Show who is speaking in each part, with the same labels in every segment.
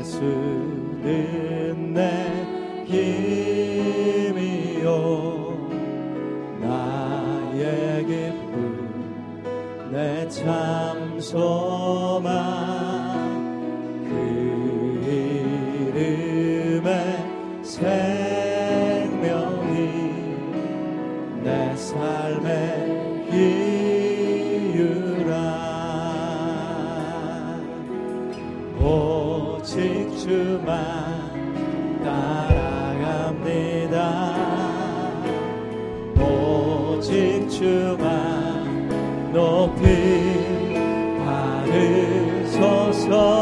Speaker 1: 예수는 내 힘이요. 나의 기쁨 내 참소망 sun.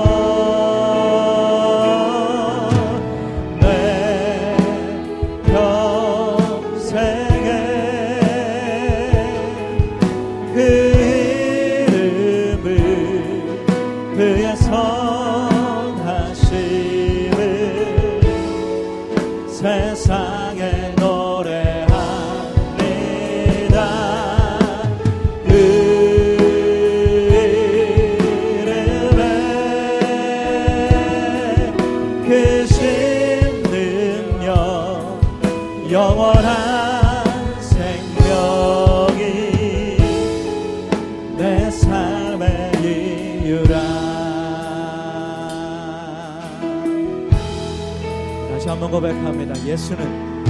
Speaker 1: 다시 한번 고백합니다. 예수는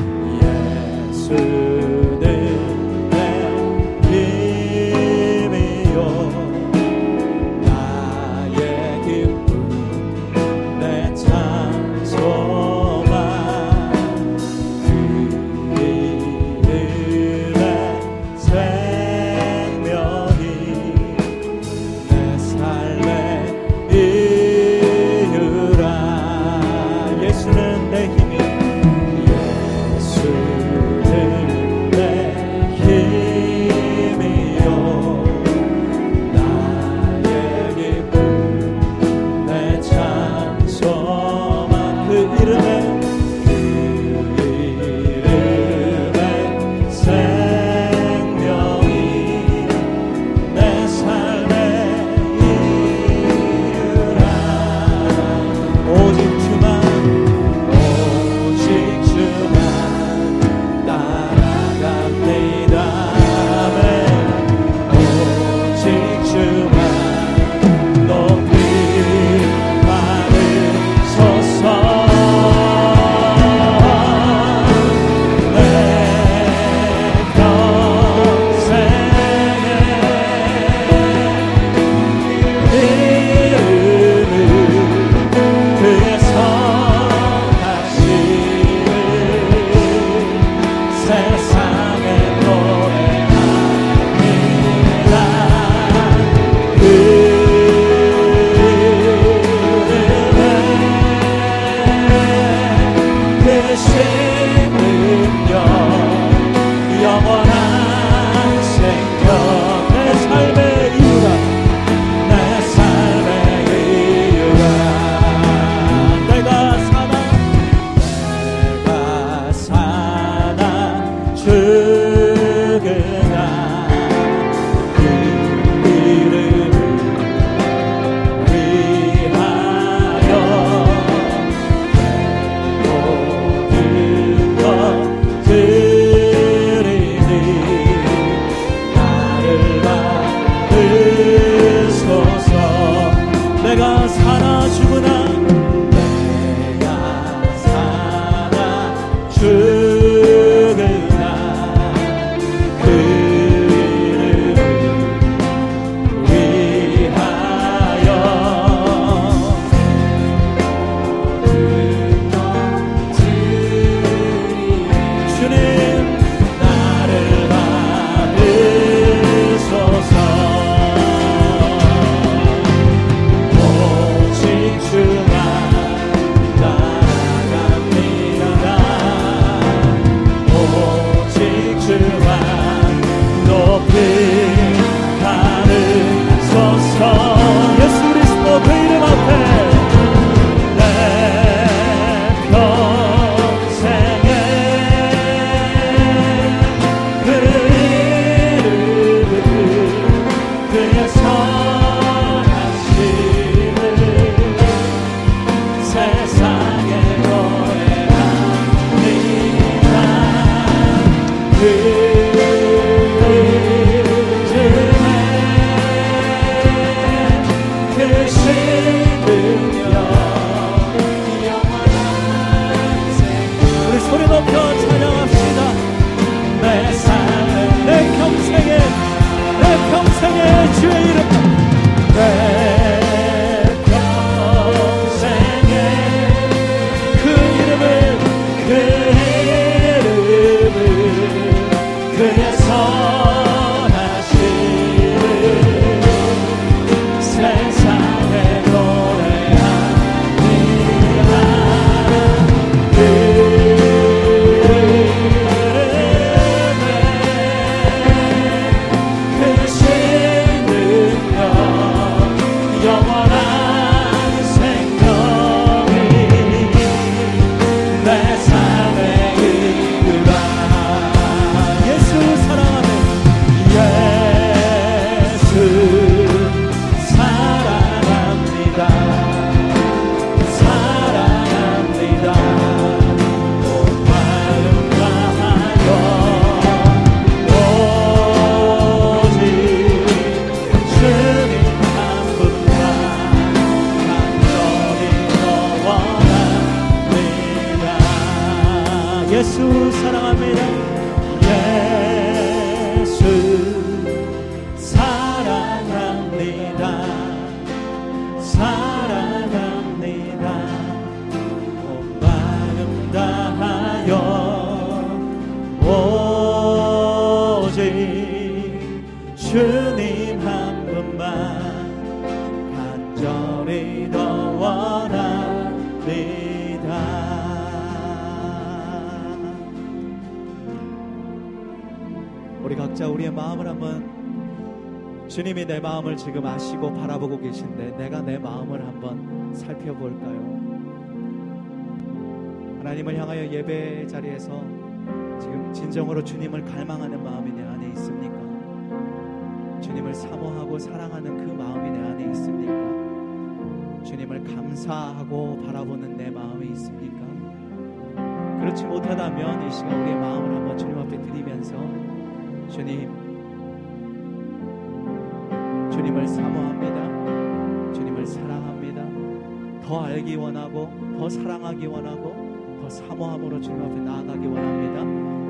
Speaker 1: 예수. 주님이 내 마음을 지금 아시고 바라보고 계신데 내가 내 마음을 한번 살펴볼까요? 하나님을 향하여 예배 자리에서 지금 진정으로 주님을 갈망하는 마음이 내 안에 있습니까? 주님을 사모하고 사랑하는 그 마음이 내 안에 있습니까? 주님을 감사하고 바라보는 내 마음이 있습니까? 그렇지 못하다면 이 시간 우리의 마음을 한번 주님 앞에 드리면서 주님, 주님을 사모합니다. 주님을 사랑합니다. 더 알기 원하고, 더 사랑하기 원하고, 더 사모함으로 주님 앞에 나아가기 원합니다.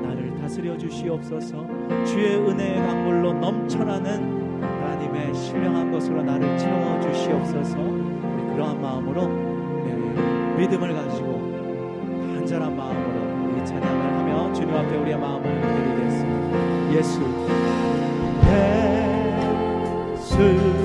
Speaker 1: 나를 다스려 주시옵소서. 주의 은혜의 강물로 넘쳐나는 하나님의 신령한 것으로 나를 채워 주시옵소서. 그러한 마음으로 네, 믿음을 가지고 간절한 마음으로 우리 찬양을 하며 주님 앞에 우리의 마음을 드리겠습니다. 예수, 예수,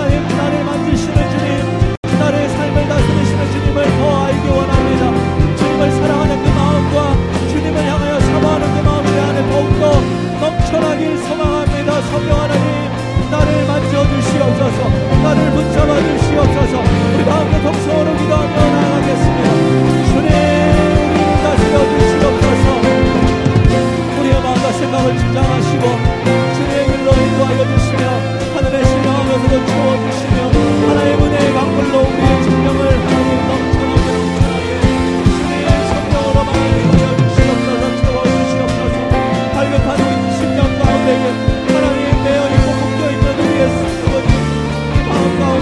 Speaker 1: Follow him.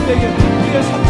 Speaker 1: 우리에게 우리의 삶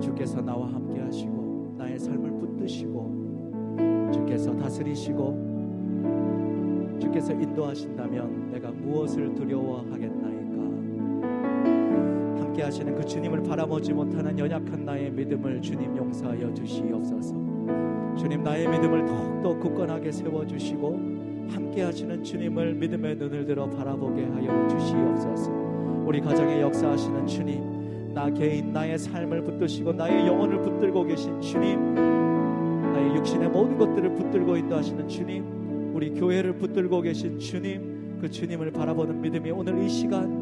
Speaker 1: 주께서 나와 함께 하시고 나의 삶을 붙드시고 주께서 다스리시고 주께서 인도하신다면 내가 무엇을 두려워하겠나이까 함께 하시는 그 주님을 바라보지 못하는 연약한 나의 믿음을 주님 용서하여 주시옵소서. 주님 나의 믿음을 더욱더 굳건하게 세워 주시고 함께 하시는 주님을 믿음의 눈을 들어 바라보게 하여 주시옵소서. 우리 가정에 역사하시는 주님 나 개인 나의 삶을 붙드시고 나의 영혼을 붙들고 계신 주님 나의 육신의 모든 것들을 붙들고 인도하시는 주님 우리 교회를 붙들고 계신 주님 그 주님을 바라보는 믿음이 오늘 이 시간 이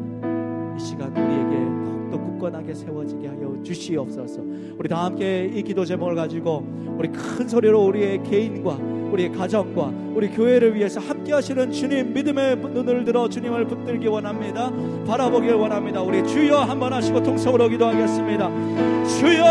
Speaker 1: 시간 우리에게 더욱더 굳건하게 세워지게 하여 주시옵소서 우리 다 함께 이 기도 제목을 가지고 우리 큰 소리로 우리의 개인과 우리의 가정과 우리 교회를 위해서 함께 하시는 주님 믿음의 눈을 들어 주님을 붙들기 원합니다. 바라보길 원합니다. 우리 주여 한번 하시고 통성으로 기도하겠습니다. 주여